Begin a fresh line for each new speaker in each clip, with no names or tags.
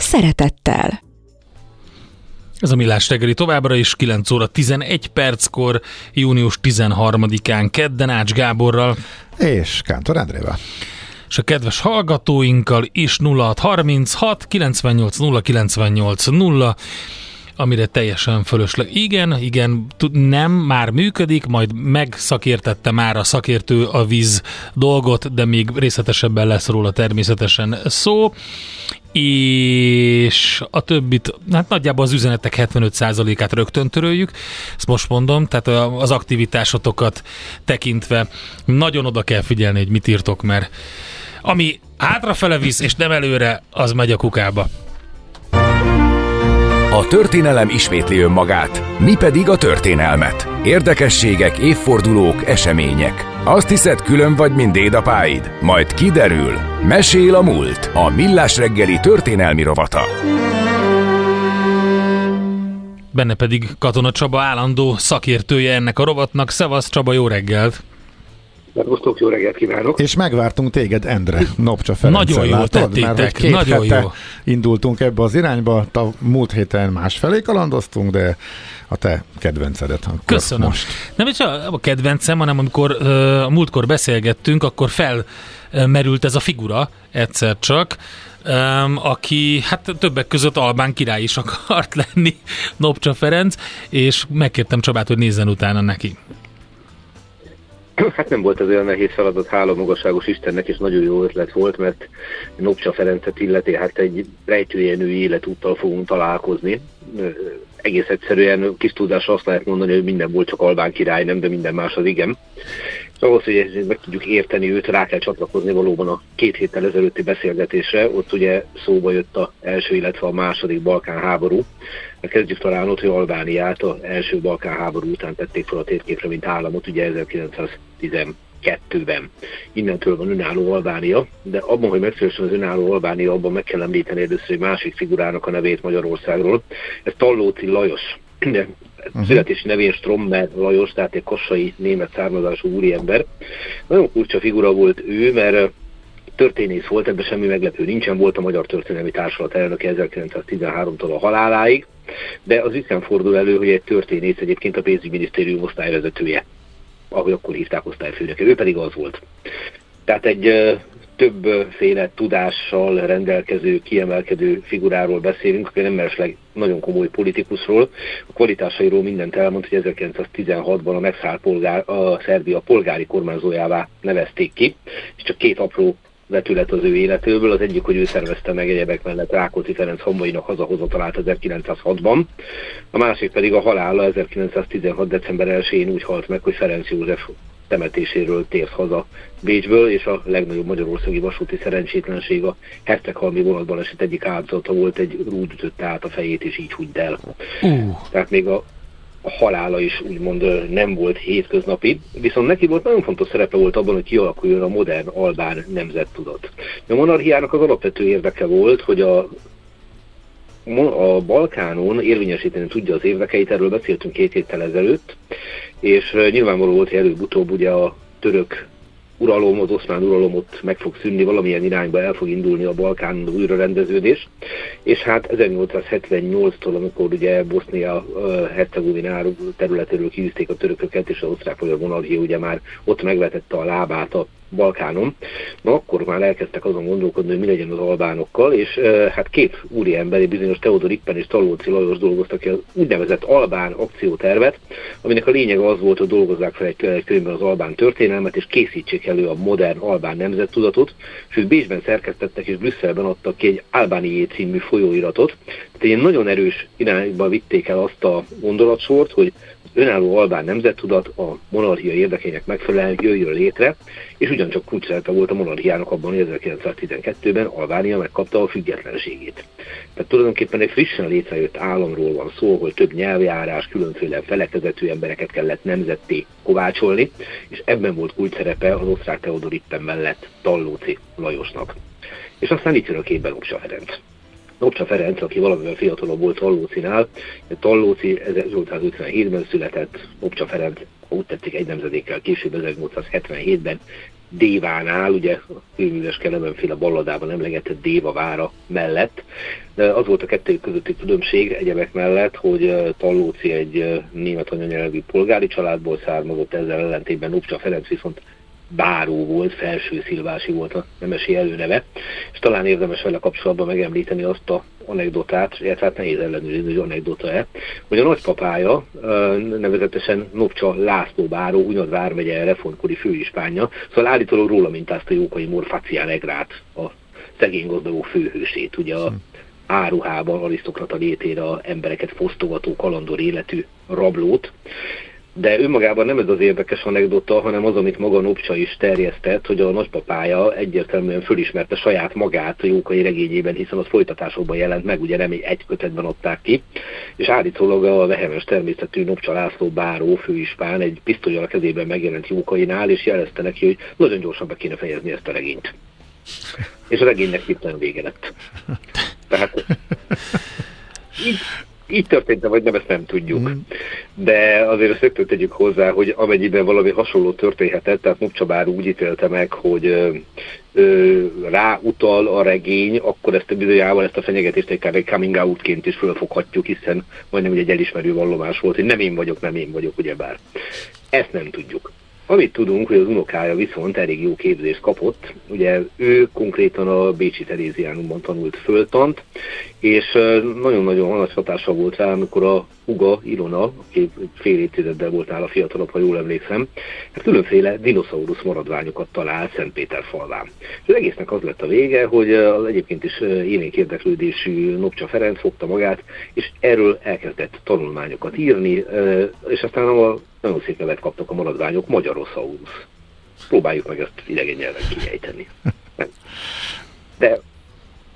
szeretettel.
Ez a Millás reggeli továbbra is 9 óra 11 perckor, június 13-án kedden Ács Gáborral.
És Kántor Endrével
és a kedves hallgatóinkkal is 0636 98 0 98 0 amire teljesen fölösleg. Igen, igen, nem, már működik, majd megszakértette már a szakértő a víz dolgot, de még részletesebben lesz róla természetesen szó és a többit, hát nagyjából az üzenetek 75%-át rögtön töröljük, ezt most mondom, tehát az aktivitásotokat tekintve nagyon oda kell figyelni, hogy mit írtok, mert ami hátrafele visz, és nem előre, az megy a kukába.
A történelem ismétli önmagát, mi pedig a történelmet. Érdekességek, évfordulók, események. Azt hiszed, külön vagy, mint dédapáid? Majd kiderül. Mesél a múlt. A Millás reggeli történelmi rovata.
Benne pedig Katona Csaba állandó szakértője ennek a rovatnak. Szevasz Csaba, jó reggelt!
Megosztok, jó reggelt kívánok!
És megvártunk téged, Endre, Nopcsa Ferenc.
Nagyon jó, tettétek,
mert két
nagyon jó.
indultunk ebbe az irányba, a múlt héten másfelé kalandoztunk, de a te kedvencedet.
Köszönöm. Most. Nem is a, a kedvencem, hanem amikor a múltkor beszélgettünk, akkor felmerült ez a figura egyszer csak, um, aki hát többek között Albán király is akart lenni, Nopcsa Ferenc, és megkértem Csabát, hogy nézzen utána neki.
Hát nem volt ez olyan nehéz feladat, hála magasságos Istennek, és nagyon jó ötlet volt, mert Nopcsa Ferencet illeti, hát egy rejtőjenő életúttal fogunk találkozni. Egész egyszerűen kis tudásra azt lehet mondani, hogy minden volt csak Albán király, nem, de minden más az igen. Ahhoz, hogy meg tudjuk érteni őt, rá kell csatlakozni valóban a két héttel ezelőtti beszélgetésre. Ott ugye szóba jött a első, illetve a második Balkán háború. Kezdjük talán ott, hogy Albániát az első Balkán háború után tették fel a térképre, mint államot, ugye 1912-ben. Innentől van önálló Albánia, de abban, hogy megszülessen az önálló Albánia, abban meg kell említeni először egy másik figurának a nevét Magyarországról. Ez Tallóci Lajos uh-huh. születési nevén Strommer Lajos, tehát egy kossai német származású úriember. Nagyon furcsa figura volt ő, mert történész volt, ebben semmi meglepő nincsen, volt a Magyar Történelmi Társulat elnöke 1913-tól a haláláig, de az ritkán fordul elő, hogy egy történész egyébként a pénzügyminisztérium osztályvezetője, ahogy akkor hívták osztályfőnöke, ő pedig az volt. Tehát egy többféle tudással rendelkező, kiemelkedő figuráról beszélünk, aki nem meresleg nagyon komoly politikusról. A kvalitásairól mindent elmond, hogy 1916-ban a megszállt polgár, a Szerbia polgári kormányzójává nevezték ki, és csak két apró vetület az ő életéből. Az egyik, hogy ő szervezte meg egyebek mellett Rákóczi Ferenc Hombainak hazahozatalát 1906-ban. A másik pedig a halála 1916. december 1-én úgy halt meg, hogy Ferenc József temetéséről tért haza Bécsből, és a legnagyobb magyarországi vasúti szerencsétlenség a Herceghalmi vonatban esett egyik áldozata volt, egy rúd ütötte át a fejét, és így húgy el. Uh. Tehát még a halála is úgymond nem volt hétköznapi, viszont neki volt nagyon fontos szerepe volt abban, hogy kialakuljon a modern albán nemzettudat. A monarchiának az alapvető érdeke volt, hogy a a Balkánon érvényesíteni tudja az érdekeit, erről beszéltünk két héttel ezelőtt, és nyilvánvaló volt, hogy előbb-utóbb ugye a török uralom, az oszmán uralom ott meg fog szűnni, valamilyen irányba el fog indulni a Balkán újrarendeződés, és hát 1878-tól, amikor ugye Bosznia Hercegovina területéről kiűzték a törököket, és az osztrák-magyar monarchia ugye már ott megvetette a lábát a Balkánon. Na akkor már elkezdtek azon gondolkodni, hogy mi legyen az albánokkal, és e, hát két úri emberi, bizonyos Teodor Ippen és Talóci Lajos dolgoztak ki az úgynevezett albán akciótervet, aminek a lényege az volt, hogy dolgozzák fel egy könyvben az albán történelmet, és készítsék elő a modern albán nemzettudatot, és ők Bécsben szerkesztettek, és Brüsszelben adtak ki egy Albánié című folyóiratot. Tehát egy nagyon erős irányba vitték el azt a gondolatsort, hogy önálló albán nemzettudat a monarchia érdekének megfelelően jöjjön létre, és ugyancsak kulcsszerepe volt a monarchiának abban, hogy 1912-ben Albánia megkapta a függetlenségét. Tehát tulajdonképpen egy frissen létrejött államról van szó, hogy több nyelvjárás, különféle felekezetű embereket kellett nemzetté kovácsolni, és ebben volt kulcsszerepe az osztrák Teodor mellett Tallóci Lajosnak. És aztán itt jön a képben Oksa Ferenc. Nopcsa Ferenc, aki valamivel fiatalabb volt Tallócinál, Tallóci 1857-ben született, Nopcsa Ferenc, ha úgy tetszik, egy nemzedékkel később, 1877-ben Dévánál, ugye a főműves Kelemenféle balladában emlegetett Déva vára mellett. De az volt a kettő közötti különbség egyebek mellett, hogy Tallóci egy német anyanyelvű polgári családból származott, ezzel ellentétben Nopcsa Ferenc viszont Báró volt, Felső Szilvási volt a nemesi előneve, és talán érdemes vele kapcsolatban megemlíteni azt a anekdotát, illetve hát nehéz ellenőrizni, hogy anekdota-e, hogy a nagypapája, nevezetesen Nopcsa László Báró, Unyad vármegye reformkori főispánja, szóval állítólag róla mintázta Jókai Morfacián Egrát, a szegény gazdagok főhősét, ugye a áruhában arisztokrata létére embereket fosztogató kalandor életű rablót, de önmagában nem ez az érdekes anekdota, hanem az, amit maga Nopcsa is terjesztett, hogy a nagypapája egyértelműen fölismerte saját magát a Jókai regényében, hiszen az folytatásokban jelent meg, ugye nem egy kötetben adták ki, és állítólag a vehemes természetű Nopcsa László Báró főispán egy pisztolyal a kezében megjelent Jókainál, és jelezte neki, hogy nagyon gyorsan be kéne fejezni ezt a regényt. És a regénynek hirtelen vége lett. Tehát így, így történt vagy nem, ezt nem tudjuk. Mm. De azért ezt rögtön tegyük hozzá, hogy amennyiben valami hasonló történhetett, tehát Mokcsabár úgy ítélte meg, hogy ö, ö, ráutal a regény, akkor ezt a bizonyával ezt a fenyegetést egy coming outként is fölfoghatjuk, hiszen majdnem egy elismerő vallomás volt, hogy nem én vagyok, nem én vagyok, ugyebár. Ezt nem tudjuk. Amit tudunk, hogy az unokája viszont elég jó képzést kapott, ugye ő konkrétan a Bécsi Teréziánumban tanult föltant, és nagyon-nagyon nagy hatása volt rá, amikor a Uga Ilona, aki fél évtizeddel volt nála fiatalabb, ha jól emlékszem, hát különféle dinoszaurusz maradványokat talált Szentpéter falván. És az egésznek az lett a vége, hogy az egyébként is élénk érdeklődésű Nopcsa Ferenc fogta magát, és erről elkezdett tanulmányokat írni, és aztán a nagyon szép nevet kaptak a maradványok, Magyarosaurus. Próbáljuk meg ezt idegen nyelven kiejteni. De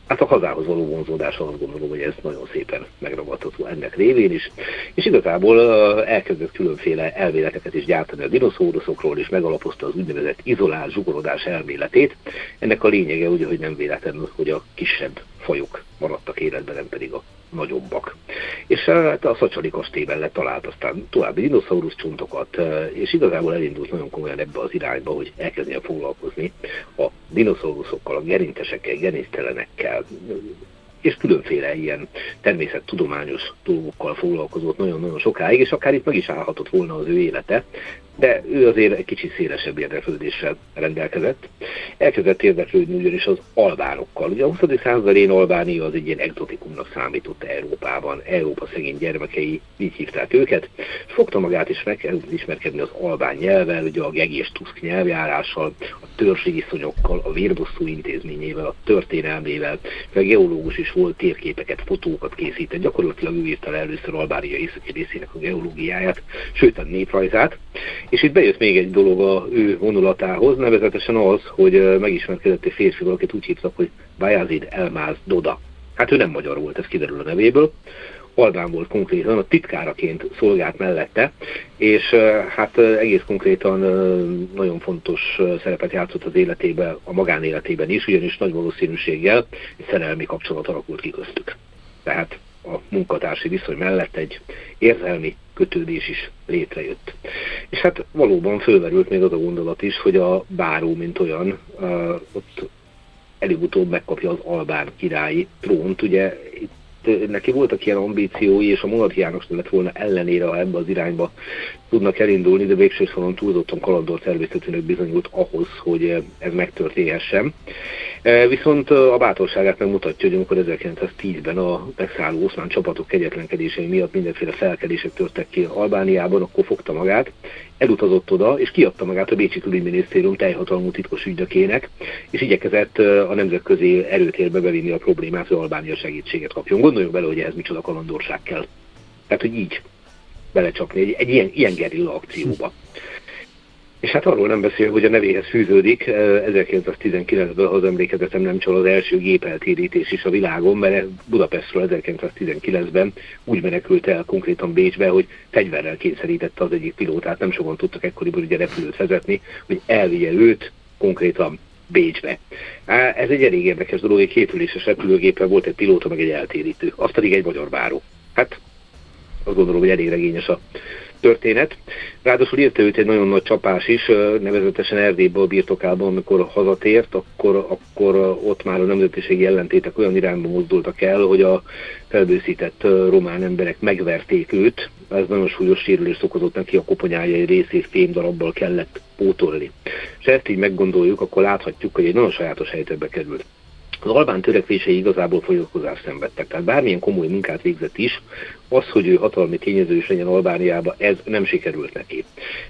hát a hazához való vonzódás azt gondolom, hogy ez nagyon szépen megragadható ennek révén is. És igazából elkezdett különféle elméleteket is gyártani a dinoszauruszokról, és megalapozta az úgynevezett izolált zsugorodás elméletét. Ennek a lényege ugye, hogy nem véletlen, hogy a kisebb fajok maradtak életben, nem pedig a nagyobbak. És hát a szacsali kastében lett talált aztán további dinoszaurusz csontokat, és igazából elindult nagyon komolyan ebbe az irányba, hogy elkezdjen foglalkozni a dinoszauruszokkal, a gerincesekkel, gerinctelenekkel, és különféle ilyen természettudományos dolgokkal foglalkozott nagyon-nagyon sokáig, és akár itt meg is állhatott volna az ő élete, de ő azért egy kicsit szélesebb érdeklődéssel rendelkezett. Elkezdett érdeklődni ugyanis az albánokkal. Ugye a 20. század elején Albánia az egy ilyen exotikumnak számított Európában. Európa szegény gyermekei, így hívták őket. Fogta magát is megkezdett ismerkedni az albán nyelvvel, ugye a gegés tuszk nyelvjárással, a törzsi viszonyokkal, a vérbosszú intézményével, a történelmével, a geológus is volt térképeket, fotókat készített, gyakorlatilag ő írta először Albánia északi részének a geológiáját, sőt a néprajzát. És itt bejött még egy dolog a ő vonulatához, nevezetesen az, hogy megismerkedett egy férfi, akit úgy hívtak, hogy Bayazid Elmáz Doda. Hát ő nem magyar volt, ez kiderül a nevéből. Albán volt konkrétan, a titkáraként szolgált mellette, és hát egész konkrétan nagyon fontos szerepet játszott az életében, a magánéletében is, ugyanis nagy valószínűséggel egy szerelmi kapcsolat alakult ki köztük. Tehát a munkatársi viszony mellett egy érzelmi kötődés is létrejött. És hát valóban fölmerült még az a gondolat is, hogy a báró, mint olyan, ott előbb-utóbb megkapja az albán királyi trónt. Ugye itt neki voltak ilyen ambíciói, és a monarchiának lett volna ellenére, ha ebbe az irányba tudnak elindulni, de végső soron túlzottan kalandor természetűnek bizonyult ahhoz, hogy ez megtörténhessen. E, viszont a bátorságát megmutatja, hogy amikor 1910-ben a megszálló oszmán csapatok kegyetlenkedései miatt mindenféle felkelések törtek ki Albániában, akkor fogta magát, elutazott oda, és kiadta magát a Bécsi Külügyminisztérium teljhatalmú titkos ügynökének, és igyekezett a nemzetközi erőtérbe bevinni a problémát, hogy Albánia segítséget kapjon. Gondoljunk bele, hogy ez micsoda kalandorság kell. Tehát, hogy így belecsapni egy, egy ilyen, ilyen gerilla akcióba. És hát arról nem beszél, hogy a nevéhez fűződik 1919-ben, ha az emlékezetem nem csal az első gépeltérítés is a világon, mert Budapestről 1919-ben úgy menekült el konkrétan Bécsbe, hogy fegyverrel kényszerítette az egyik pilótát, nem sokan tudtak ekkoriban ugye repülőt vezetni, hogy elvigye őt konkrétan Bécsbe. Ez egy elég érdekes dolog, egy kétüléses repülőgépen volt egy pilóta, meg egy eltérítő, az pedig egy magyar báró. Hát azt gondolom, hogy elég regényes a történet. Ráadásul írta őt egy nagyon nagy csapás is, nevezetesen Erdélyből birtokában, amikor hazatért, akkor, akkor ott már a nemzetiségi ellentétek olyan irányba mozdultak el, hogy a felbőszített román emberek megverték őt, ez nagyon súlyos sérülés okozott neki, a koponyája egy részét fémdarabbal kellett pótolni. És ezt így meggondoljuk, akkor láthatjuk, hogy egy nagyon sajátos helyzetbe került. Az albán törekvései igazából fogyatkozást szenvedtek. Tehát bármilyen komoly munkát végzett is, az, hogy ő hatalmi tényező is legyen Albániába, ez nem sikerült neki.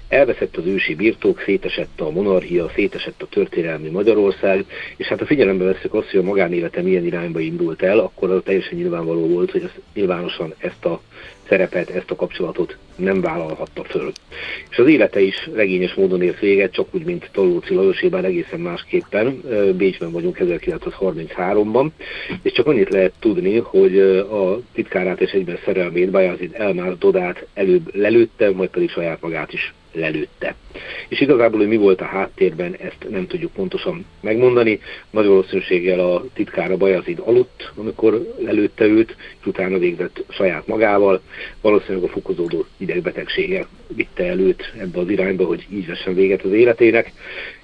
Elveszett az ősi birtok, szétesett a monarchia, szétesett a történelmi Magyarország, és hát a figyelembe veszük azt, hogy a magánélete milyen irányba indult el, akkor az teljesen nyilvánvaló volt, hogy ez, nyilvánosan ezt a szerepet, ezt a kapcsolatot nem vállalhatta föl. És az élete is regényes módon ért véget, csak úgy, mint Tolóci Lajosében egészen másképpen. Bécsben vagyunk 1933-ban, és csak annyit lehet tudni, hogy a titkárát és egyben szerelmét Bajazid Elmár Dodát előbb lelőtte, majd pedig saját magát is lelőtte. És igazából, hogy mi volt a háttérben, ezt nem tudjuk pontosan megmondani. Nagy valószínűséggel a titkára Bajazid aludt, amikor lelőtte őt, és utána végzett saját magával. Valószínűleg a fokozódó idegbetegsége vitte előtt ebbe az irányba, hogy így vessen véget az életének.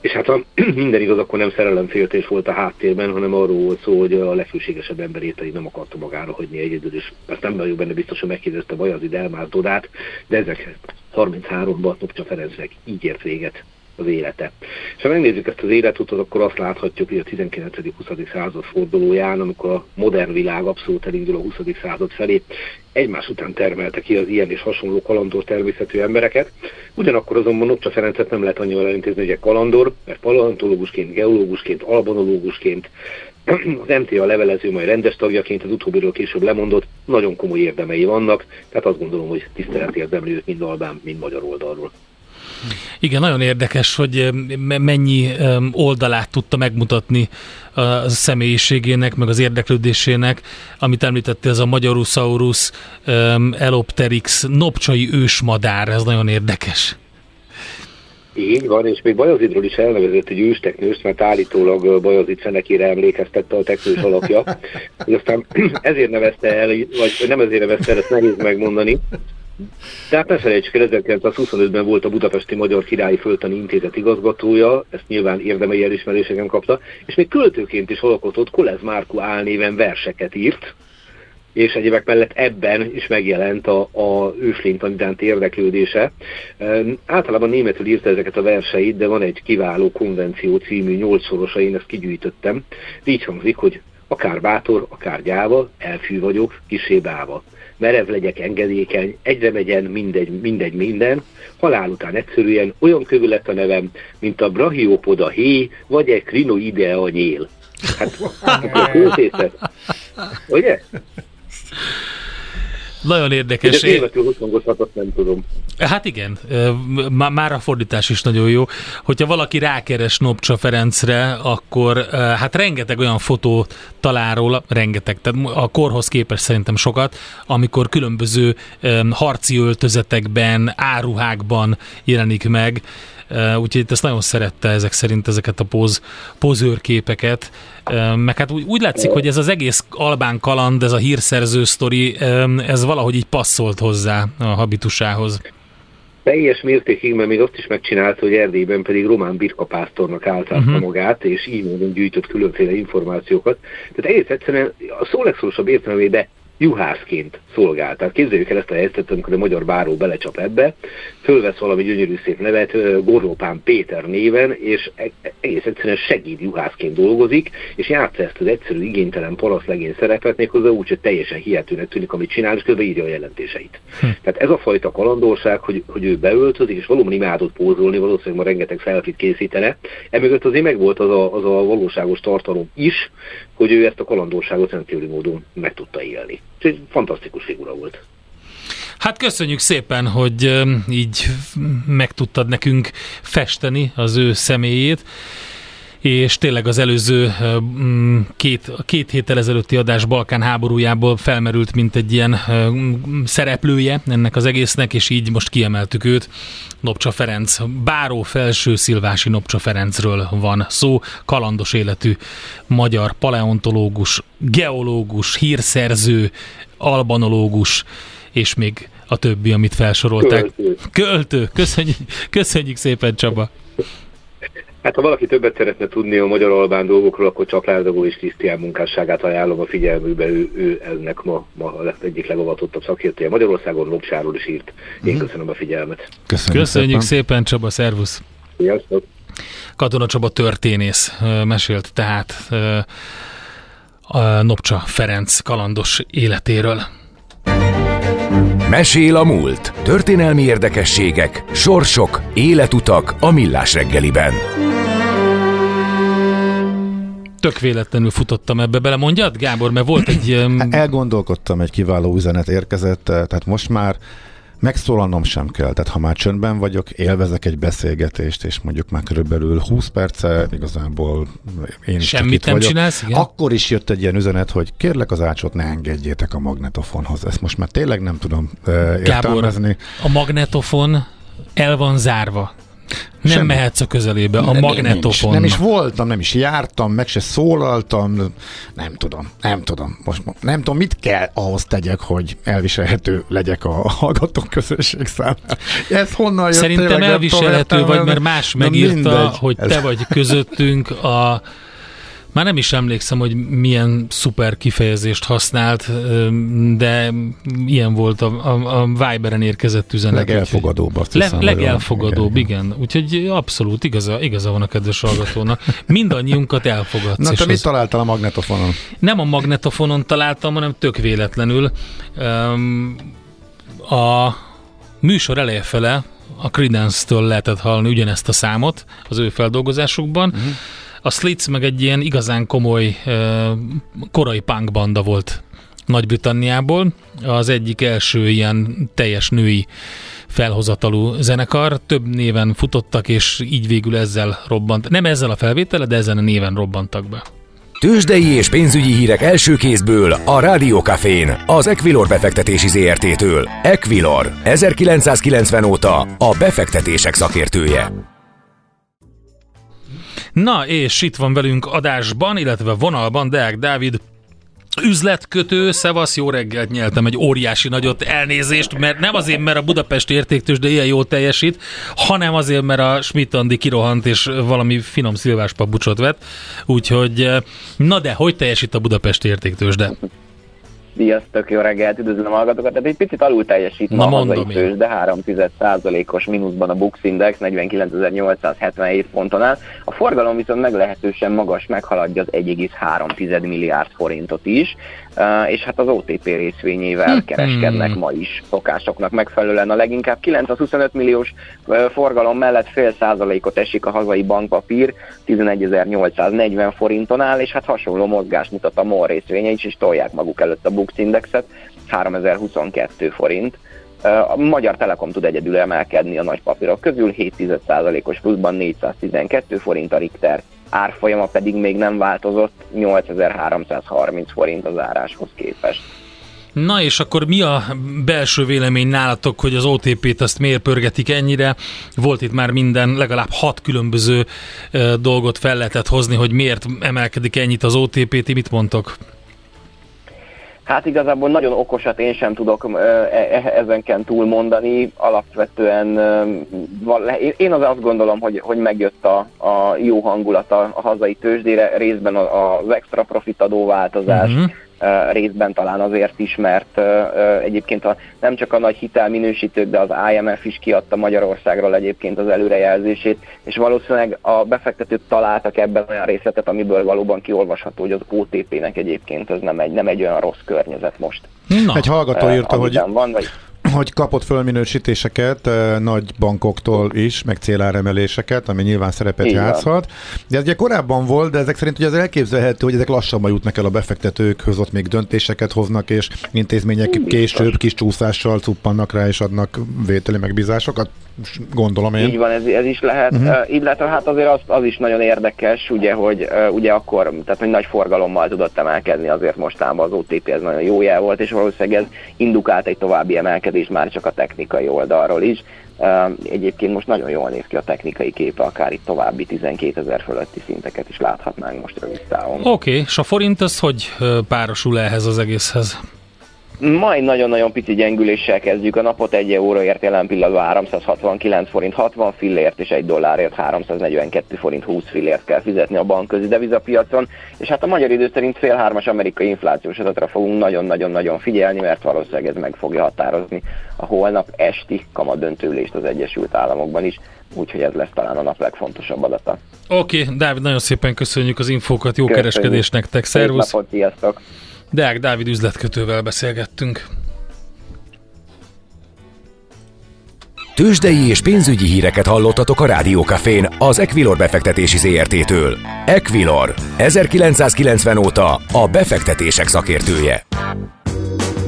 És hát ha minden igaz, akkor nem szerelemféltés volt a háttérben, hanem arról volt szó, hogy a legfűségesebb emberét nem akarta magára hagyni egyedül, és ezt nem vagyok benne biztos, hogy megkérdezte Bajazid Elmár Dodát, de ezek 33-ban Nopcsa Ferencnek így ért véget az élete. És ha megnézzük ezt az életutat, akkor azt láthatjuk, hogy a 19.-20. század fordulóján, amikor a modern világ abszolút elindul a 20. század felé, egymás után termelte ki az ilyen és hasonló kalandor természetű embereket. Ugyanakkor azonban Nopcsa Ferencet nem lehet annyival elintézni, hogy egy kalandor, mert paleontológusként, geológusként, albanológusként, az MTA levelező, majd rendes tagjaként az utóbbiről később lemondott, nagyon komoly érdemei vannak, tehát azt gondolom, hogy tisztelet érdemli őt mind Albán, mind magyar oldalról.
Igen, nagyon érdekes, hogy mennyi oldalát tudta megmutatni a személyiségének, meg az érdeklődésének, amit említette, ez a Magyarusaurus Elopterix nopcsai ősmadár, ez nagyon érdekes.
Így van, és még Bajazidról is elnevezett egy ősteknőst, mert állítólag Bajazid fenekére emlékeztette a teknős alapja. hogy aztán ezért nevezte el, vagy nem ezért nevezte el, ezt nehéz megmondani. Tehát ne felejtsük el, 1925-ben volt a Budapesti Magyar Királyi Föltani Intézet igazgatója, ezt nyilván érdemei elismeréseken kapta, és még költőként is alkotott, Kolez Márku álnéven verseket írt, és egyébek mellett ebben is megjelent a, a őslénytan iránt érdeklődése. Általában németül írta ezeket a verseit, de van egy kiváló konvenció című nyolcsorosa, én ezt kigyűjtöttem. Így hangzik, hogy akár bátor, akár gyáva, elfű vagyok, kisé. Merev legyek engedékeny, egyre megyen mindegy, mindegy minden, halál után egyszerűen olyan kövű lett a nevem, mint a brachiopoda hé, vagy egy krinoidea nyél. Hát, akkor Ugye?
Nagyon érdekes.
De németül nem tudom.
Hát igen, már a fordítás is nagyon jó. Hogyha valaki rákeres Nopcsa Ferencre, akkor hát rengeteg olyan fotó talál róla, rengeteg, tehát a korhoz képest szerintem sokat, amikor különböző harci öltözetekben, áruhákban jelenik meg, úgyhogy ezt nagyon szerette ezek szerint ezeket a póz, pozőrképeket, meg hát úgy, úgy látszik, hogy ez az egész albán kaland, ez a hírszerző sztori, ez valahogy így passzolt hozzá a habitusához.
Teljes mértékig, mert még azt is megcsinált, hogy Erdélyben pedig román birkapásztornak állt uh-huh. magát, és így módon gyűjtött különféle információkat. Tehát egész egyszerűen a szó legszorosabb értelmében juhászként szolgál. Tehát képzeljük el ezt a helyzetet, amikor a magyar báró belecsap ebbe, fölvesz valami gyönyörű szép nevet, Gorlópán Péter néven, és e-, egész egyszerűen segéd juhászként dolgozik, és játsza ezt az egyszerű, igénytelen paraszlegény szerepet, méghozzá úgy, hogy teljesen hihetőnek tűnik, amit csinál, és közben írja a jelentéseit. Hm. Tehát ez a fajta kalandorság, hogy, hogy ő beöltözik, és valóban imádott pózolni, valószínűleg ma rengeteg selfit készítene. Emögött azért megvolt az a, az a valóságos tartalom is, hogy ő ezt a kalandorságot rendkívüli módon meg tudta élni. Egy fantasztikus figura volt.
Hát köszönjük szépen, hogy így meg tudtad nekünk festeni az ő személyét és tényleg az előző mm, két, két héttel ezelőtti adás Balkán háborújából felmerült, mint egy ilyen szereplője ennek az egésznek, és így most kiemeltük őt. Nopcsa Ferenc, Báró felső szilvási Nopcsa Ferencről van szó, kalandos életű magyar paleontológus, geológus, hírszerző, albanológus, és még a többi, amit felsorolták. Költő. Költő. Köszönjük, köszönjük szépen, Csaba.
Hát ha valaki többet szeretne tudni a magyar-albán dolgokról, akkor csak Lárdagó és Krisztián munkásságát ajánlom a figyelmükbe. Ő, ő ennek ma, ma egyik legavatottabb szakértője Magyarországon, Lopsáról is írt. Én mhm. köszönöm a figyelmet.
Köszönjük, Köszönjük szépen. szépen, Csaba, szervusz!
Sziasztok!
Katona Csaba történész mesélt tehát a Nopcsa Ferenc kalandos életéről.
Mesél a múlt. Történelmi érdekességek, sorsok, életutak a millás reggeliben.
Tök véletlenül futottam ebbe bele, mondjad, Gábor, mert volt egy...
Elgondolkodtam, egy kiváló üzenet érkezett, tehát most már megszólalnom sem kell, tehát ha már csöndben vagyok, élvezek egy beszélgetést, és mondjuk már körülbelül 20 perce igazából én is
Semmit
itt
nem
vagyok.
csinálsz? Igen?
Akkor is jött egy ilyen üzenet, hogy kérlek az ácsot ne engedjétek a magnetofonhoz. Ezt most már tényleg nem tudom uh, értelmezni.
Gábor, a magnetofon el van zárva. Nem Semmi. mehetsz a közelébe, a magnetofon.
Nem is voltam, nem is jártam, meg se szólaltam, nem tudom, nem tudom. Most nem tudom, mit kell ahhoz tegyek, hogy elviselhető legyek a hallgatók közösség számára. Ez honnan jött?
Szerintem tényleg, elviselhető vagy, mert más megírta, mindegy. hogy te vagy közöttünk a már nem is emlékszem, hogy milyen szuper kifejezést használt, de ilyen volt a, a, a Viberen érkezett üzenet.
Legelfogadóbb, azt
Le, legelfogadóbb, igen. igen. Úgyhogy abszolút igaza, igaza van a kedves hallgatónak. Mindannyiunkat elfogadsz.
Na, te mit az... találtál a magnetofonon?
Nem a magnetofonon találtam, hanem tök véletlenül. Um, a műsor eleje fele a Credence-től lehetett hallani ugyanezt a számot az ő feldolgozásukban. Uh-huh a Slits meg egy ilyen igazán komoly korai punk banda volt Nagy-Britanniából. Az egyik első ilyen teljes női felhozatalú zenekar. Több néven futottak, és így végül ezzel robbant. Nem ezzel a felvétele, de ezen a néven robbantak be.
Tőzsdei és pénzügyi hírek első kézből a Rádiókafén, az Equilor befektetési ZRT-től. Equilor, 1990 óta a befektetések szakértője.
Na, és itt van velünk adásban, illetve vonalban Deák Dávid, üzletkötő, szevasz, jó reggelt nyeltem egy óriási nagyot elnézést, mert nem azért, mert a Budapest értéktős, de ilyen jól teljesít, hanem azért, mert a Schmidt Andi kirohant és valami finom szilvás pabucsot vett. Úgyhogy, na de, hogy teljesít a Budapest értéktős, de?
Sziasztok, jó reggelt, üdvözlöm a hallgatókat. Tehát egy picit alul teljesít ma
a hazai
tőzs, de 3 os mínuszban a Bux Index 49.877 ponton áll. A forgalom viszont meglehetősen magas, meghaladja az 1,3 milliárd forintot is és hát az OTP részvényével hm. kereskednek ma is szokásoknak megfelelően. A leginkább 925 milliós forgalom mellett fél százalékot esik a hazai bankpapír, 11.840 forinton áll, és hát hasonló mozgás mutat a MOL részvénye is, és tolják maguk előtt a Bux Indexet, 3022 forint. A Magyar Telekom tud egyedül emelkedni a nagy papírok közül, 7,1%-os pluszban 412 forint a Richter árfolyama pedig még nem változott, 8330 forint az áráshoz képest.
Na és akkor mi a belső vélemény nálatok, hogy az OTP-t azt miért pörgetik ennyire? Volt itt már minden, legalább hat különböző dolgot fel lehetett hozni, hogy miért emelkedik ennyit az OTP, ti mit mondtok?
Hát igazából nagyon okosat én sem tudok e, e, ezenken túlmondani. Alapvetően én az azt gondolom, hogy, hogy megjött a, a jó hangulat a, hazai tőzsdére, részben az extra profit adóváltozás, uh-huh részben talán azért is, mert egyébként a, nem csak a nagy hitelminősítők, de az IMF is kiadta Magyarországról egyébként az előrejelzését, és valószínűleg a befektetők találtak ebben olyan részletet, amiből valóban kiolvasható, hogy az OTP-nek egyébként ez nem egy, nem egy olyan rossz környezet most.
Na. Egy hallgató írta, hogy...
Van, vagy
hogy kapott fölminősítéseket eh, nagy bankoktól is, meg céláremeléseket, ami nyilván szerepet játszhat. De ez ugye korábban volt, de ezek szerint ugye az elképzelhető, hogy ezek lassabban jutnak el a befektetőkhöz, ott még döntéseket hoznak, és intézmények később kis csúszással cuppannak rá, és adnak vételi megbízásokat, gondolom én.
Így van, ez, ez is lehet.
Mhm.
Uh-huh. Illetve hát azért az, az is nagyon érdekes, ugye, hogy ugye akkor, tehát hogy nagy forgalommal tudott emelkedni azért mostában az OTP, ez nagyon jó jel volt, és valószínűleg ez indukált egy további emelkedés már csak a technikai oldalról is. Egyébként most nagyon jól néz ki a technikai képe, akár itt további 12 ezer fölötti szinteket is láthatnánk most rövid távon.
Oké, okay, és a forint az hogy párosul ehhez az egészhez?
Majd nagyon-nagyon pici gyengüléssel kezdjük a napot, egy euróért jelen pillanatban 369 forint 60 fillért, és egy dollárért 342 forint 20 fillért kell fizetni a bankközi devizapiacon, és hát a magyar idő szerint fél hármas amerikai inflációs adatra fogunk nagyon-nagyon-nagyon figyelni, mert valószínűleg ez meg fogja határozni a holnap esti kamadöntőlést az Egyesült Államokban is, úgyhogy ez lesz talán a nap legfontosabb adata.
Oké, okay, Dávid, nagyon szépen köszönjük az infókat, jó
Köszönjük.
kereskedés nektek,
Szép
szervusz!
napot, sziasztok!
Deák Dávid üzletkötővel beszélgettünk.
Tőzsdei és pénzügyi híreket hallottatok a Rádiókafén az Equilor befektetési ZRT-től. Equilor, 1990 óta a befektetések szakértője.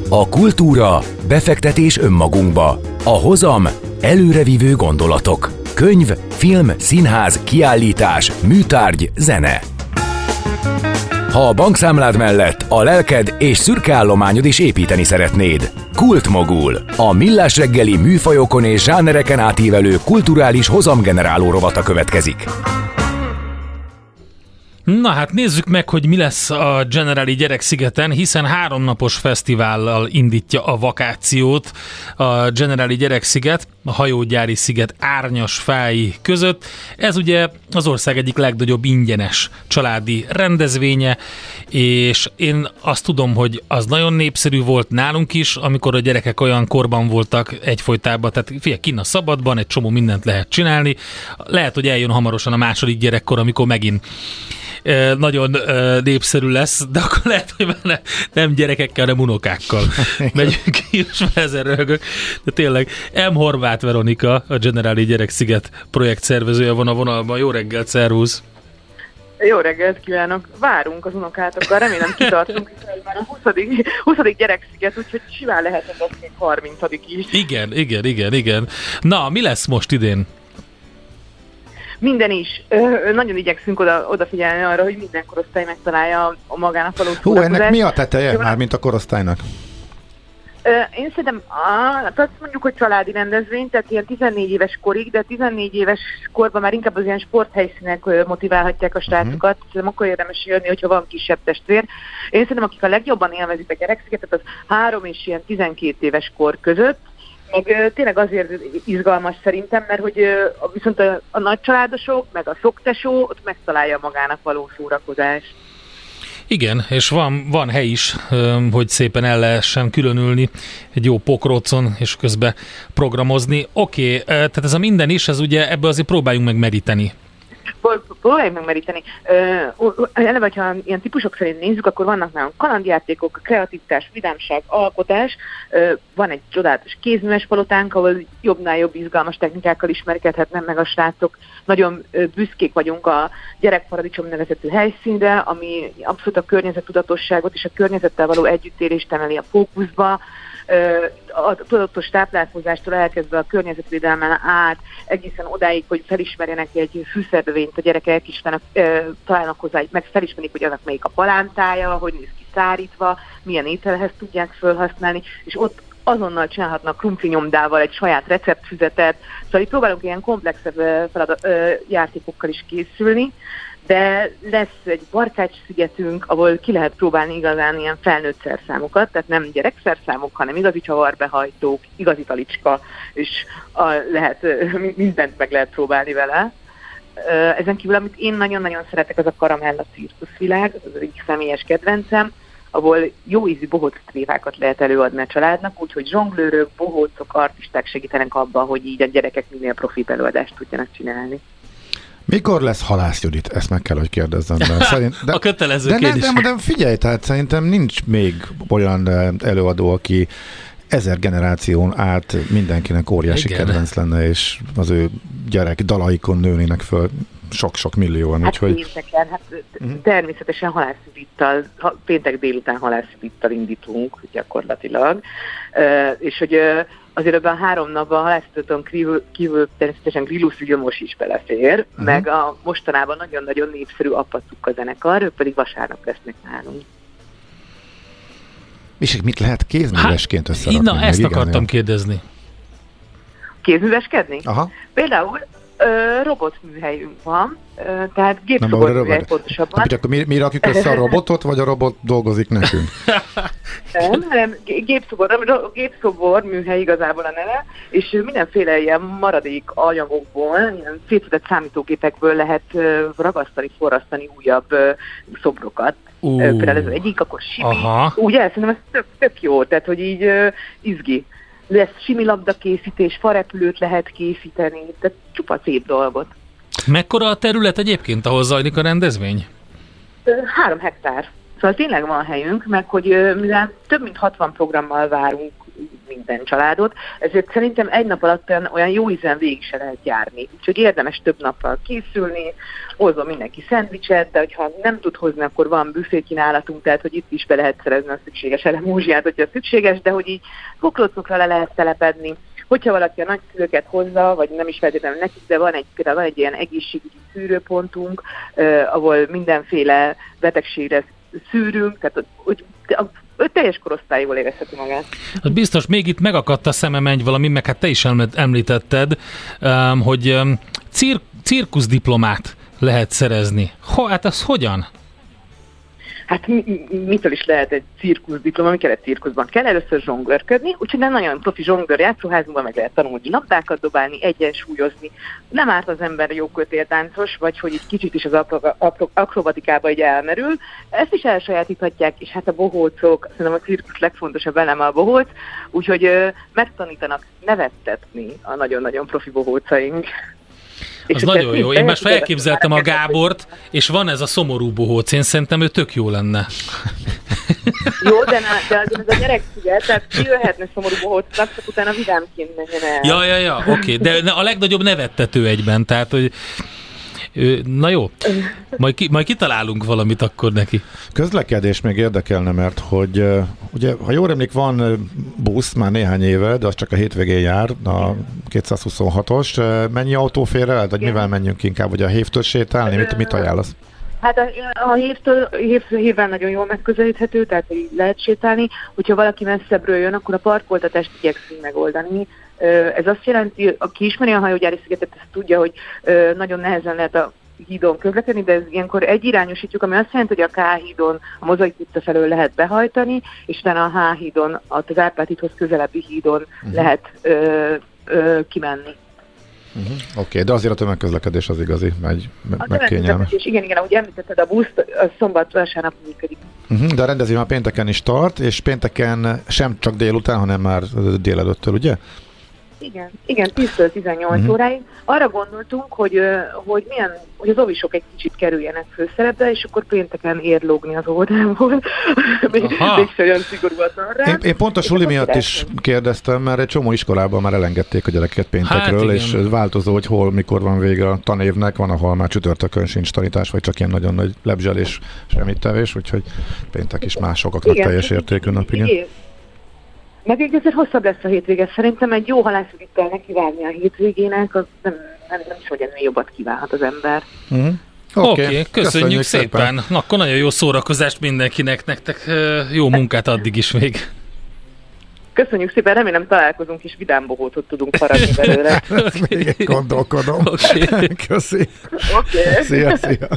A kultúra, befektetés önmagunkba. A hozam, előrevívő gondolatok. Könyv, film, színház, kiállítás, műtárgy, zene. Ha a bankszámlád mellett a lelked és szürke állományod is építeni szeretnéd. Kultmogul. A millás reggeli műfajokon és zsánereken átívelő kulturális hozamgeneráló rovata következik.
Na hát nézzük meg, hogy mi lesz a Generali Gyerekszigeten, hiszen háromnapos fesztivállal indítja a vakációt a Generali Gyereksziget, a hajógyári sziget árnyas fái között. Ez ugye az ország egyik legnagyobb ingyenes családi rendezvénye, és én azt tudom, hogy az nagyon népszerű volt nálunk is, amikor a gyerekek olyan korban voltak egyfolytában, tehát figyelj, kinn a szabadban, egy csomó mindent lehet csinálni. Lehet, hogy eljön hamarosan a második gyerekkor, amikor megint nagyon népszerű lesz, de akkor lehet, hogy már ne, nem gyerekekkel, hanem unokákkal megyünk ki, és már ezen röhögök. De tényleg, M. Horváth Veronika, a Generáli Gyereksziget projekt szervezője van a vonalban. Jó reggelt, szervusz!
Jó reggelt kívánok! Várunk az unokátokkal, remélem kitartunk, hiszen már a 20. 20. gyereksziget, úgyhogy simán lehet ez az még 30. is.
Igen, igen, igen, igen. Na, mi lesz most idén?
Minden is. Ö, nagyon igyekszünk oda, odafigyelni arra, hogy minden korosztály megtalálja a magának való
Hú, ennek mi a teteje, már mint a korosztálynak?
Én szerintem á, hát azt mondjuk, hogy családi rendezvény, tehát ilyen 14 éves korig, de 14 éves korban már inkább az ilyen sporthelyszínek motiválhatják a srácokat. Uh-huh. Szerintem akkor érdemes jönni, hogyha van kisebb testvér. Én szerintem, akik a legjobban élvezik a gyerekszigetet, az 3 és ilyen 12 éves kor között. Meg tényleg azért izgalmas szerintem, mert hogy viszont a, a nagycsaládosok, meg a szoktesó ott megtalálja magának való szórakozást.
Igen, és van, van hely is, hogy szépen el lehessen különülni egy jó pokrócon, és közben programozni. Oké, okay, tehát ez a minden is, ez ugye ebből azért próbáljunk meg meríteni.
Pró- Próbáljuk megmeríteni. Eleve, ha ilyen típusok szerint nézzük, akkor vannak nálunk kalandjátékok, kreativitás, vidámság, alkotás. Van egy csodálatos kézműves palotánk, ahol jobbnál jobb izgalmas technikákkal ismerkedhetnek meg a srácok. Nagyon büszkék vagyunk a gyerekparadicsom nevezetű helyszínre, ami abszolút a környezettudatosságot és a környezettel való együttélést emeli a fókuszba. A tudatos táplálkozástól elkezdve a környezetvédelmen át, egészen odáig, hogy felismerjenek egy fűszernövényt a gyerekek, ö, találnak hozzá, meg felismerik, hogy annak melyik a palántája, hogy néz ki szárítva, milyen ételhez tudják felhasználni, és ott azonnal csinálhatnak krumplinyomdával egy saját receptfüzetet, szóval itt próbálunk ilyen komplexebb feladat, ö, játékokkal is készülni, de lesz egy barkács szigetünk, ahol ki lehet próbálni igazán ilyen felnőtt szerszámokat, tehát nem gyerekszerszámok, hanem igazi csavarbehajtók, igazi talicska, és a, lehet, mindent meg lehet próbálni vele. Ezen kívül, amit én nagyon-nagyon szeretek, az a Karamella cirkuszvilág, az egyik személyes kedvencem, ahol jó ízű bohóc tréfákat lehet előadni a családnak, úgyhogy zsonglőrök, bohócok, artisták segítenek abban, hogy így a gyerekek minél profi előadást tudjanak csinálni.
Mikor lesz halász Judit? Ezt meg kell, hogy kérdezzem. Mert szerint,
a kötelező
de,
kérdés.
de, de figyelj, tehát szerintem nincs még olyan előadó, aki ezer generáción át mindenkinek óriási
Igen.
kedvenc lenne, és az ő gyerek dalaikon nőnének föl sok-sok millióan,
Hát
úgyhogy
pénteken, hát természetesen halászvittal, ha, péntek délután halászvittal indítunk gyakorlatilag, Ö, és hogy azért ebben a három napban a halászaton kívül, kívül természetesen Grillus Vilmos is belefér, uh-huh. meg a mostanában nagyon-nagyon népszerű Apacukka zenekar, ők pedig vasárnap lesznek nálunk.
és mit lehet kézművesként összerakni?
Na, ezt
Igen,
akartam
igen.
kérdezni.
Kézműveskedni?
Aha,
Például ö, robotműhelyünk van, ö, tehát
nem
gépszobor
arra
műhely
robot.
pontosabban.
Hát, akkor mi, mi rakjuk össze a robotot, vagy a robot dolgozik nekünk?
Nem, hanem gé- gépszobor, gépszobor műhely igazából a neve, és mindenféle ilyen maradék anyagokból, ilyen szétvetett számítógépekből lehet ragasztani, forrasztani újabb szobrokat.
Ú.
Ö, Például ez az egyik, akkor simi. Ugye, szerintem ez tök, tök jó, tehát hogy így izgi. Lesz simi labda készítés, farepülőt lehet készíteni, tehát csupa szép dolgot.
Mekkora a terület egyébként, ahol zajlik a rendezvény?
Három hektár. Szóval tényleg van helyünk, meg hogy mivel több mint 60 programmal várunk minden családot, ezért szerintem egy nap alatt olyan, jó ízen végig se lehet járni. Úgyhogy érdemes több nappal készülni, hozzon mindenki szendvicset, de hogyha nem tud hozni, akkor van büfékínálatunk, tehát hogy itt is be lehet szerezni a szükséges elemózsiát, hogyha szükséges, de hogy így kuklócokra le lehet telepedni. Hogyha valaki a nagyszülőket hozza, vagy nem is feltétlenül nekik, de van egy, például van egy ilyen egészségügyi szűrőpontunk, eh, ahol mindenféle betegségre szűrünk, tehát hogy a, a teljes korosztály jól érezheti magát.
Az biztos, még itt megakadt a szemem egy valami, meg hát te is eml- említetted, um, hogy um, cir- cirkuszdiplomát lehet szerezni. Ha, hát az hogyan?
Hát mi, mi- mitől is lehet egy cirkuszdiploma, mi kell egy cirkuszban? Kell először zsonglőrködni, úgyhogy nem nagyon profi zsonglőr játszóházunkban meg lehet tanulni labdákat dobálni, egyensúlyozni. Nem árt az ember jó kötéltáncos, vagy hogy egy kicsit is az apro- apro- akrobatikába így elmerül. Ezt is elsajátíthatják, és hát a bohócok, szerintem a cirkusz legfontosabb eleme a bohóc, úgyhogy megtanítanak nevettetni a nagyon-nagyon profi bohócaink.
Az
hogyha
nagyon jó. Én most
tehetik,
elképzeltem a Gábort, és van ez a szomorú bohóc. Én szerintem ő tök jó lenne.
Jó, de, na, de azért ez a gyerek figyel, tehát ki jöhetne szomorú bohócnak, csak utána vidámként menjen el.
Ja, ja, ja, oké. De ne- a legnagyobb nevettető egyben, tehát, hogy na jó, majd, ki, majd kitalálunk valamit akkor neki.
Közlekedés még érdekelne, mert hogy ugye, ha jól emlék, van busz már néhány éve, de az csak a hétvégén jár, a 226-os. Uh, Mennyi autó fér el, vagy mivel menjünk inkább, vagy a hévtől sétálni? Mit, mit ajánlasz?
Hát a, a hévtől, hév, hévvel nagyon jól megközelíthető, tehát így lehet sétálni. Hogyha valaki messzebbről jön, akkor a parkoltatást igyekszünk megoldani. Ez azt jelenti, aki ismeri a hajógyári szigetet, azt tudja, hogy nagyon nehezen lehet a hídon közlekedni, de ez ilyenkor egyirányosítjuk, ami azt jelenti, hogy a K hídon a Mozaik utca felől lehet behajtani, és utána a H hídon, az Árpád hídhoz közelebbi hídon uh-huh. lehet ö, ö, kimenni.
Uh-huh. Oké, okay, de azért a tömegközlekedés az igazi, megy, me-
A
meg kényelmes.
igen, igen, ahogy említetted, a busz, a szombat, vasárnap működik.
Uh-huh, de a rendezvény már pénteken is tart, és pénteken sem csak délután, hanem már délelőttől, ugye?
Igen, igen, 10-től 18
Mhm.
uh-huh. óráig. Arra gondoltunk, hogy, hogy milyen, hogy az ovisok egy kicsit kerüljenek főszerepbe, és akkor pénteken érlógni az óvodából. még, még olyan szigorú a tanrám.
Én, én pont a
És
suli miatt is kérdeztem, mert egy csomó iskolában már elengedték a gyereket péntekről,
Hát
és
igen.
változó, hogy hol, mikor van vége a tanévnek, van, ahol már csütörtökön sincs tanítás, vagy csak ilyen nagyon nagy lebzselés, semmit tevés, úgyhogy péntek is már sokaknak
Igen,
teljes értékű nap, igen.
igen. Meg egy azért hosszabb lesz a hétvége. Szerintem egy jó halászvittel nekivárni a hétvégének, az nem, nem, nem is, hogy ennél jobbat kívánhat az ember.
Uh-huh.
Oké, okay, köszönjük szépen. Na, akkor nagyon jó szórakozást mindenkinek, nektek jó munkát addig is még.
Köszönjük szépen, remélem találkozunk és vidám bohócot tudunk paradni belőle.
Még gondolkodom.
Oké.
Köszi.
Oké. Okay.
Szia, szia.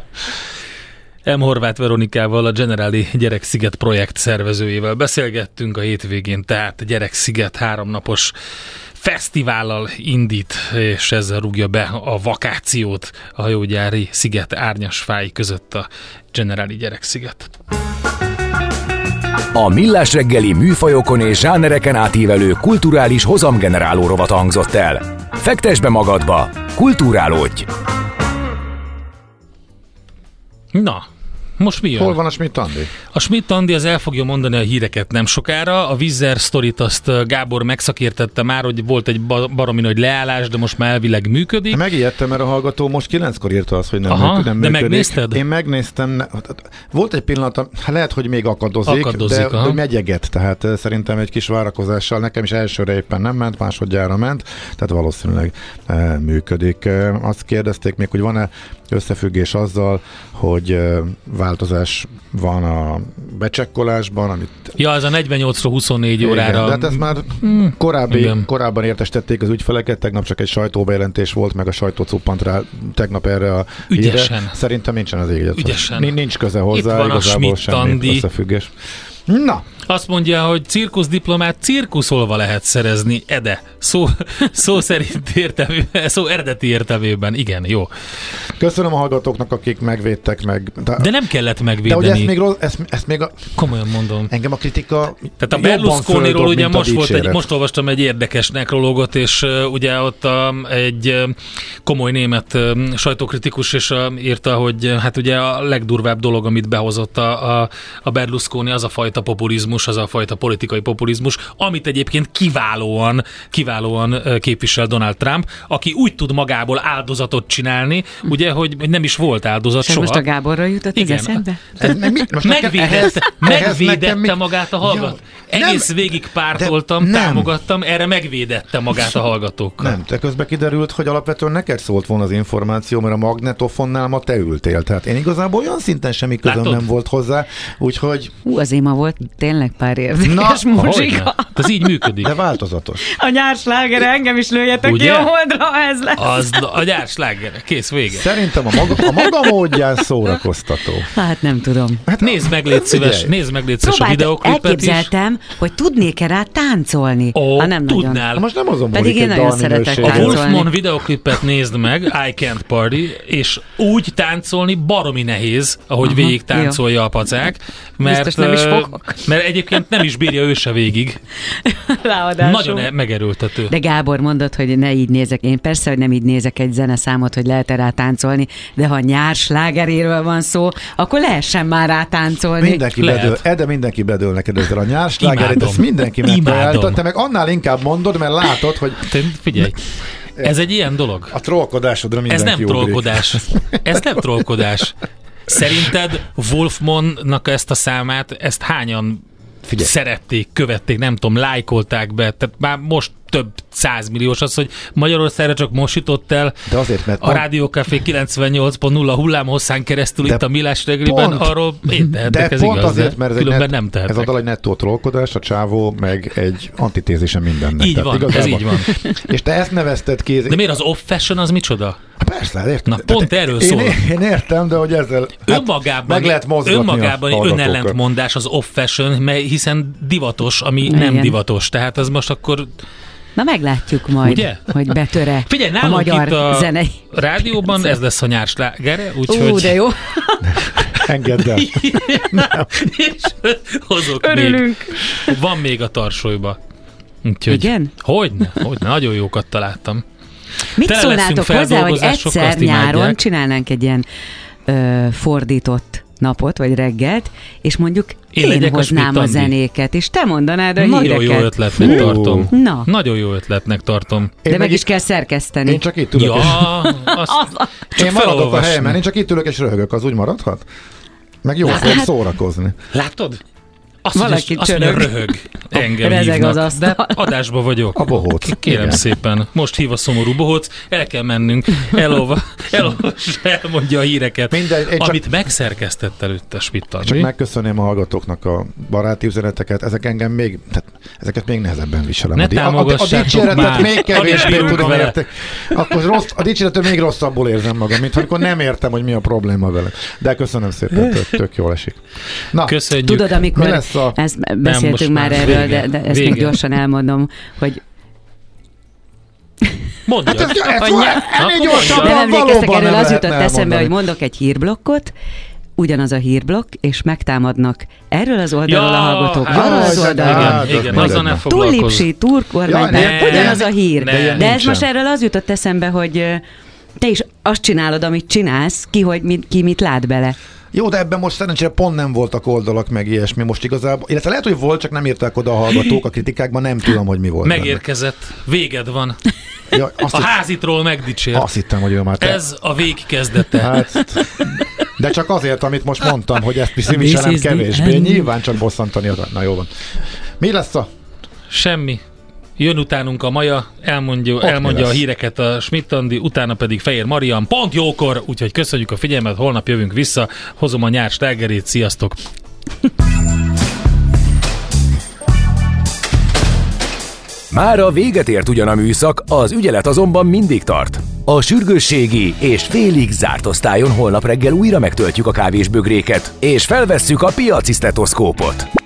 M. Horváth Veronikával, a Generali Gyereksziget projekt szervezőjével beszélgettünk a hétvégén, tehát Gyereksziget háromnapos fesztivállal indít, és ezzel rúgja be a vakációt a hajógyári sziget árnyas fái között a Generali Gyereksziget.
A Millás reggeli műfajokon és zsánereken átívelő kulturális hozamgeneráló rovat hangzott el. Fektes be magadba, kulturálódj!
Na, Most mi jön?
Hol van a Schmidt Andi?
A Schmidt Andi az el fogja mondani a híreket nem sokára. A Vizer sztorit azt Gábor megszakértette már, hogy volt egy ba- baromi nagy leállás, de most már elvileg működik.
Megijedtem, mert a hallgató most kilenckor írta azt, hogy nem,
Aha,
működik, nem
de
működik.
megnézted?
Én megnéztem. ne- Volt egy pillanat, hát lehet, hogy még akadozik,
Akadozik,
de,
aha.
de megyeget, tehát eh, szerintem egy kis várakozással. Nekem is elsőre éppen nem ment, másodjára ment, tehát valószínűleg e, működik. E, azt kérdezték még, hogy van-e összefüggés azzal, hogy e, változás van a becsekkolásban, amit
Ja, ez a 48 24 órára.
igen, de hát ez már korábbi,
igen.
korábban értesítették az ügyfeleket, tegnap csak egy sajtóbejelentés volt, meg a sajtó cuppant rá tegnap erre a
Ügyesen.
hírre. Szerintem nincsen az ég.
Ügyesen.
Nincs, köze hozzá,
Itt van a
igazából
Schmidt
semmi összefüggés. Na,
Azt mondja, hogy cirkuszdiplomát cirkuszolva lehet szerezni, Ede. Szó, szó szerint értelmében, szó eredeti értelmében. Igen, jó.
köszönöm a hallgatóknak, akik megvédtek meg. De,
De nem kellett
de
megvédeni.
hogy ezt még, rossz, ezt, ezt még a,
Komolyan mondom.
engem a kritika
Tehát a Berlusconiról ugye most volt egy, most olvastam egy érdekes nekrológot, és uh, ugye ott a, egy uh, komoly német uh, sajtókritikus és uh, írta, hogy uh, hát ugye a legdurvább dolog, amit behozott a, a, a Berlusconi, az a fajta populizmus, az a fajta politikai populizmus, amit egyébként kiválóan, kiválóan képvisel Donald Trump, aki úgy tud magából áldozatot csinálni, ugye, hogy nem is volt áldozat
És ez
soha.
most a Gáborra jutott
Igen.
ez eszembe?
Megvédette, megvédette magát a hallgató.
Ja, nem,
Egész végig pártoltam,
nem.
támogattam, erre megvédette magát a hallgatókkal.
Nem, te közben kiderült, hogy alapvetően neked szólt volna az információ, mert a magnetofonnál ma te ültél. Tehát én igazából olyan szinten semmi közöm
Látod?
nem volt hozzá, úgyhogy
Hú, azért ma volt tényleg pár érdekes
Na,
muzsika.
Hát Ez így működik.
de változatos.
A nyársláger, engem is lőjetek
Ugye?
ki a holdra, ha ez lesz.
Az a gyársláger. Kész, vége.
Szerintem a maga, a maga módján szórakoztató.
Hát nem tudom.
Hát,
Nézd meg, légy szíves, nézd meg, légy szíves a
Próbált,
videoklipet is.
elképzeltem, hogy tudnék-e rá táncolni.
Ó,
ha nem nagyon.
tudnál.
Most nem azon
Pedig én
egy
nagyon szeretek
A
táncolni.
Wolfman videoklipet nézd meg, I Can't Party, és úgy táncolni baromi nehéz, ahogy
Aha,
végig táncolja a pacák, mert,
Biztos nem is fogok.
mert egyébként nem is bírja ő se végig.
Ráadásul.
Nagyon e- megerőltető.
De Gábor mondott, hogy ne így nézek. Én persze, hogy nem így nézek egy zeneszámot, hogy lehet-e rá táncolni, de ha nyárs slágeréről van szó, akkor lehessen már rá táncolni.
Mindenki
Lehet.
bedől, Ede mindenki bedől neked ezzel a nyárslágerét,
Imádom.
ezt mindenki megtalálta, te meg annál inkább mondod, mert látod, hogy
Te figyelj, ez egy ilyen dolog.
a trollkodásodra
Ez
mindenki
nem
ugrik.
trollkodás. Ez nem trollkodás. Szerinted Wolfmannak ezt a számát, ezt hányan
Figyelj.
szerették, követték, nem tudom, lájkolták be, tehát már most több százmilliós az, hogy Magyarországra csak most jutott el
De azért, mert
a Rádiókafé 98.0 hullámhosszán keresztül
De
itt a Millás reggeliben,
pont-
arról én
de
ez
pont
igaz,
azért, mert ez egy,
különben
net,
nem tehetek.
ez a dal egy nettó trollkodás, a csávó meg egy antitézise mindennek.
Így
Tehát
van, ez
igazából-
így van.
És te ezt nevezted ki.
De miért az off fashion az micsoda?
Hát Persze, hát értem.
Na, pont erről
én,
szól.
Én értem, de hogy ezzel hát
önmagában,
meg lehet mozgatni
önmagában egy önellentmondás az off fashion, mert hiszen divatos, ami nem
Igen.
divatos. Tehát ez most akkor...
Na meglátjuk majd,
Ugye?
hogy betöre
Figyelj,
a magyar
itt a
zenei.
rádióban ez lesz a nyárslágere, úgyhogy...
Ú, de jó.
Engedd el.
és hozok
Örülünk.
még. Van még a tarsolyba. Úgyhogy,
Igen?
Hogyne, hogyne, nagyon jókat találtam.
Mit
Tele
szólnátok hozzá, hogy egyszer nyáron csinálnánk egy ilyen ö, fordított napot, vagy reggelt, és mondjuk
Én
én,
a
hoznám a,
Schmidt-Andi.
zenéket, és te mondanád a
Nagyon jó
híreket.
ötletnek
Hú.
tartom.
Na.
Nagyon jó ötletnek tartom.
De meg,
meg
is kell szerkeszteni.
Én csak itt ülök,
Ja,
és,
azt
én maradok a helyemen, én csak itt ülök és röhögök, az úgy maradhat? Meg jó fogok szórakozni.
Látod? Azt
Valaki
azt mondja,
csörög.
röhög. Engem
Rezeg
hívnak.
az asztal.
De adásba vagyok.
A bohóc.
Kérem
Igen.
szépen. Most hív a szomorú bohóc, el kell mennünk. Elolva, elolvas, elmondja a híreket,
Mindegy, én csak-
amit megszerkesztett előtte Schmidt
Csak megköszönném a hallgatóknak a baráti üzeneteket, ezek engem még, tehát ezeket még nehezebben viselem.
Ne
a, a, a, dicséretet még kevésbé tudom értek. Akkor rossz, a dicséretet még rosszabbul érzem magam, mint amikor nem értem, hogy mi a probléma vele. De köszönöm szépen, tök, tök jól esik. Na,
Köszönjük.
Tudod, amikor
Mi lesz a-
ezt beszéltünk már
már
erről,
vége.
de, de ezt
Vége.
még gyorsan elmondom, hogy
Mondja.
Hát ez, ez, ennél gyorsabban
nem emlékeztek, erről az jutott eszembe, hogy
elmondani.
mondok egy hírblokkot, ugyanaz a hírblokk, és megtámadnak erről az oldalról a hallgatók,
hát,
arról az oldalról.
hát,
igen, igen,
az
azzal ne
Ja,
ugyanaz a hír.
ne.
De, ez
nincsen.
most erről az jutott eszembe, hogy te is azt csinálod, amit csinálsz, ki, hogy mit, ki mit lát bele.
Jó, de ebben most szerencsére pont nem voltak oldalak, meg ilyesmi most igazából. Illetve lehet, hogy volt, csak nem írták oda a hallgatók a kritikákban, nem tudom, hogy mi volt. benne.
Megérkezett. Véged van.
Ja, azt,
A
hitt-
házitról megdicsért.
azt hittem, hogy ő már te.
Ez a vég kezdete.
Hát, de csak azért, amit most mondtam, hogy ezt
This
viselem kevésbé. Nyilván csak bosszantani. akar. Na jó van. Mi lesz a...
Semmi. Jön utánunk a Maja, elmondja, elmondja a híreket a Schmidt-Andi, utána pedig Fehér Marian. Pont jókor, úgyhogy köszönjük a figyelmet, holnap jövünk vissza. Hozom a nyár slágerét, sziasztok!
Már a véget ért ugyan a műszak, az ügyelet azonban mindig tart. A sürgősségi és félig zárt osztályon holnap reggel újra megtöltjük a kávésbögréket, és felvesszük a piaci stetoszkópot.